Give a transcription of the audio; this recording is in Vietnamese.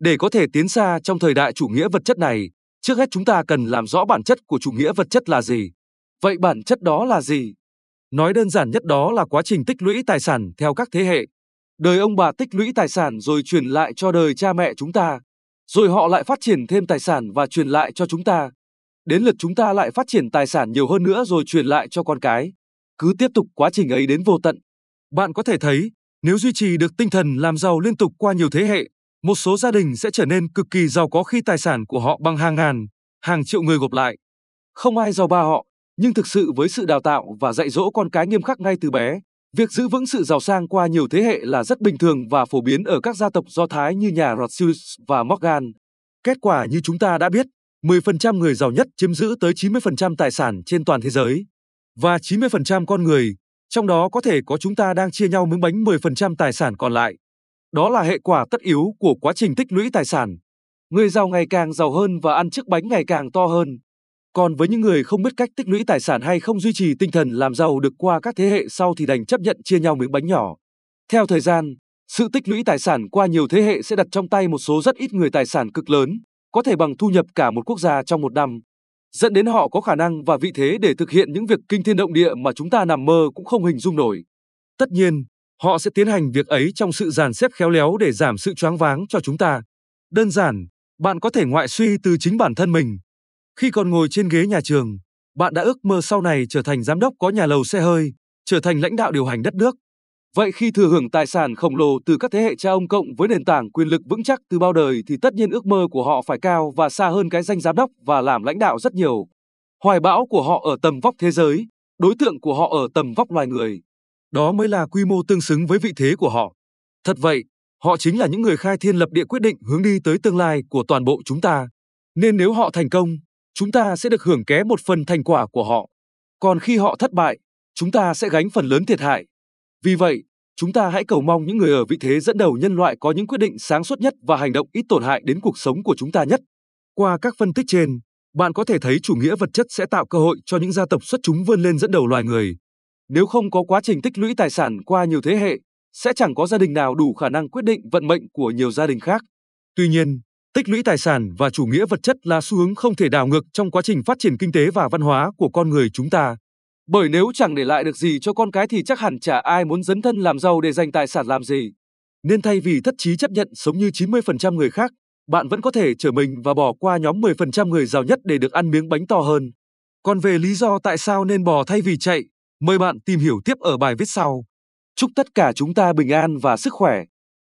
Để có thể tiến xa trong thời đại chủ nghĩa vật chất này, trước hết chúng ta cần làm rõ bản chất của chủ nghĩa vật chất là gì. Vậy bản chất đó là gì? Nói đơn giản nhất đó là quá trình tích lũy tài sản theo các thế hệ. Đời ông bà tích lũy tài sản rồi truyền lại cho đời cha mẹ chúng ta, rồi họ lại phát triển thêm tài sản và truyền lại cho chúng ta. Đến lượt chúng ta lại phát triển tài sản nhiều hơn nữa rồi truyền lại cho con cái. Cứ tiếp tục quá trình ấy đến vô tận. Bạn có thể thấy, nếu duy trì được tinh thần làm giàu liên tục qua nhiều thế hệ, một số gia đình sẽ trở nên cực kỳ giàu có khi tài sản của họ bằng hàng ngàn, hàng triệu người gộp lại. Không ai giàu ba họ, nhưng thực sự với sự đào tạo và dạy dỗ con cái nghiêm khắc ngay từ bé, việc giữ vững sự giàu sang qua nhiều thế hệ là rất bình thường và phổ biến ở các gia tộc Do Thái như nhà Rothschild và Morgan. Kết quả như chúng ta đã biết, 10% người giàu nhất chiếm giữ tới 90% tài sản trên toàn thế giới. Và 90% con người, trong đó có thể có chúng ta đang chia nhau miếng bánh 10% tài sản còn lại. Đó là hệ quả tất yếu của quá trình tích lũy tài sản. Người giàu ngày càng giàu hơn và ăn chiếc bánh ngày càng to hơn. Còn với những người không biết cách tích lũy tài sản hay không duy trì tinh thần làm giàu được qua các thế hệ sau thì đành chấp nhận chia nhau miếng bánh nhỏ. Theo thời gian, sự tích lũy tài sản qua nhiều thế hệ sẽ đặt trong tay một số rất ít người tài sản cực lớn, có thể bằng thu nhập cả một quốc gia trong một năm, dẫn đến họ có khả năng và vị thế để thực hiện những việc kinh thiên động địa mà chúng ta nằm mơ cũng không hình dung nổi. Tất nhiên, họ sẽ tiến hành việc ấy trong sự dàn xếp khéo léo để giảm sự choáng váng cho chúng ta. Đơn giản, bạn có thể ngoại suy từ chính bản thân mình. Khi còn ngồi trên ghế nhà trường, bạn đã ước mơ sau này trở thành giám đốc có nhà lầu xe hơi, trở thành lãnh đạo điều hành đất nước. Vậy khi thừa hưởng tài sản khổng lồ từ các thế hệ cha ông cộng với nền tảng quyền lực vững chắc từ bao đời thì tất nhiên ước mơ của họ phải cao và xa hơn cái danh giám đốc và làm lãnh đạo rất nhiều. Hoài bão của họ ở tầm vóc thế giới, đối tượng của họ ở tầm vóc loài người. Đó mới là quy mô tương xứng với vị thế của họ. Thật vậy, họ chính là những người khai thiên lập địa quyết định hướng đi tới tương lai của toàn bộ chúng ta. Nên nếu họ thành công, chúng ta sẽ được hưởng ké một phần thành quả của họ. Còn khi họ thất bại, chúng ta sẽ gánh phần lớn thiệt hại. Vì vậy, chúng ta hãy cầu mong những người ở vị thế dẫn đầu nhân loại có những quyết định sáng suốt nhất và hành động ít tổn hại đến cuộc sống của chúng ta nhất. Qua các phân tích trên, bạn có thể thấy chủ nghĩa vật chất sẽ tạo cơ hội cho những gia tộc xuất chúng vươn lên dẫn đầu loài người. Nếu không có quá trình tích lũy tài sản qua nhiều thế hệ, sẽ chẳng có gia đình nào đủ khả năng quyết định vận mệnh của nhiều gia đình khác. Tuy nhiên, tích lũy tài sản và chủ nghĩa vật chất là xu hướng không thể đảo ngược trong quá trình phát triển kinh tế và văn hóa của con người chúng ta. Bởi nếu chẳng để lại được gì cho con cái thì chắc hẳn chả ai muốn dấn thân làm giàu để dành tài sản làm gì. Nên thay vì thất chí chấp nhận sống như 90% người khác, bạn vẫn có thể trở mình và bỏ qua nhóm 10% người giàu nhất để được ăn miếng bánh to hơn. Còn về lý do tại sao nên bò thay vì chạy, mời bạn tìm hiểu tiếp ở bài viết sau. Chúc tất cả chúng ta bình an và sức khỏe.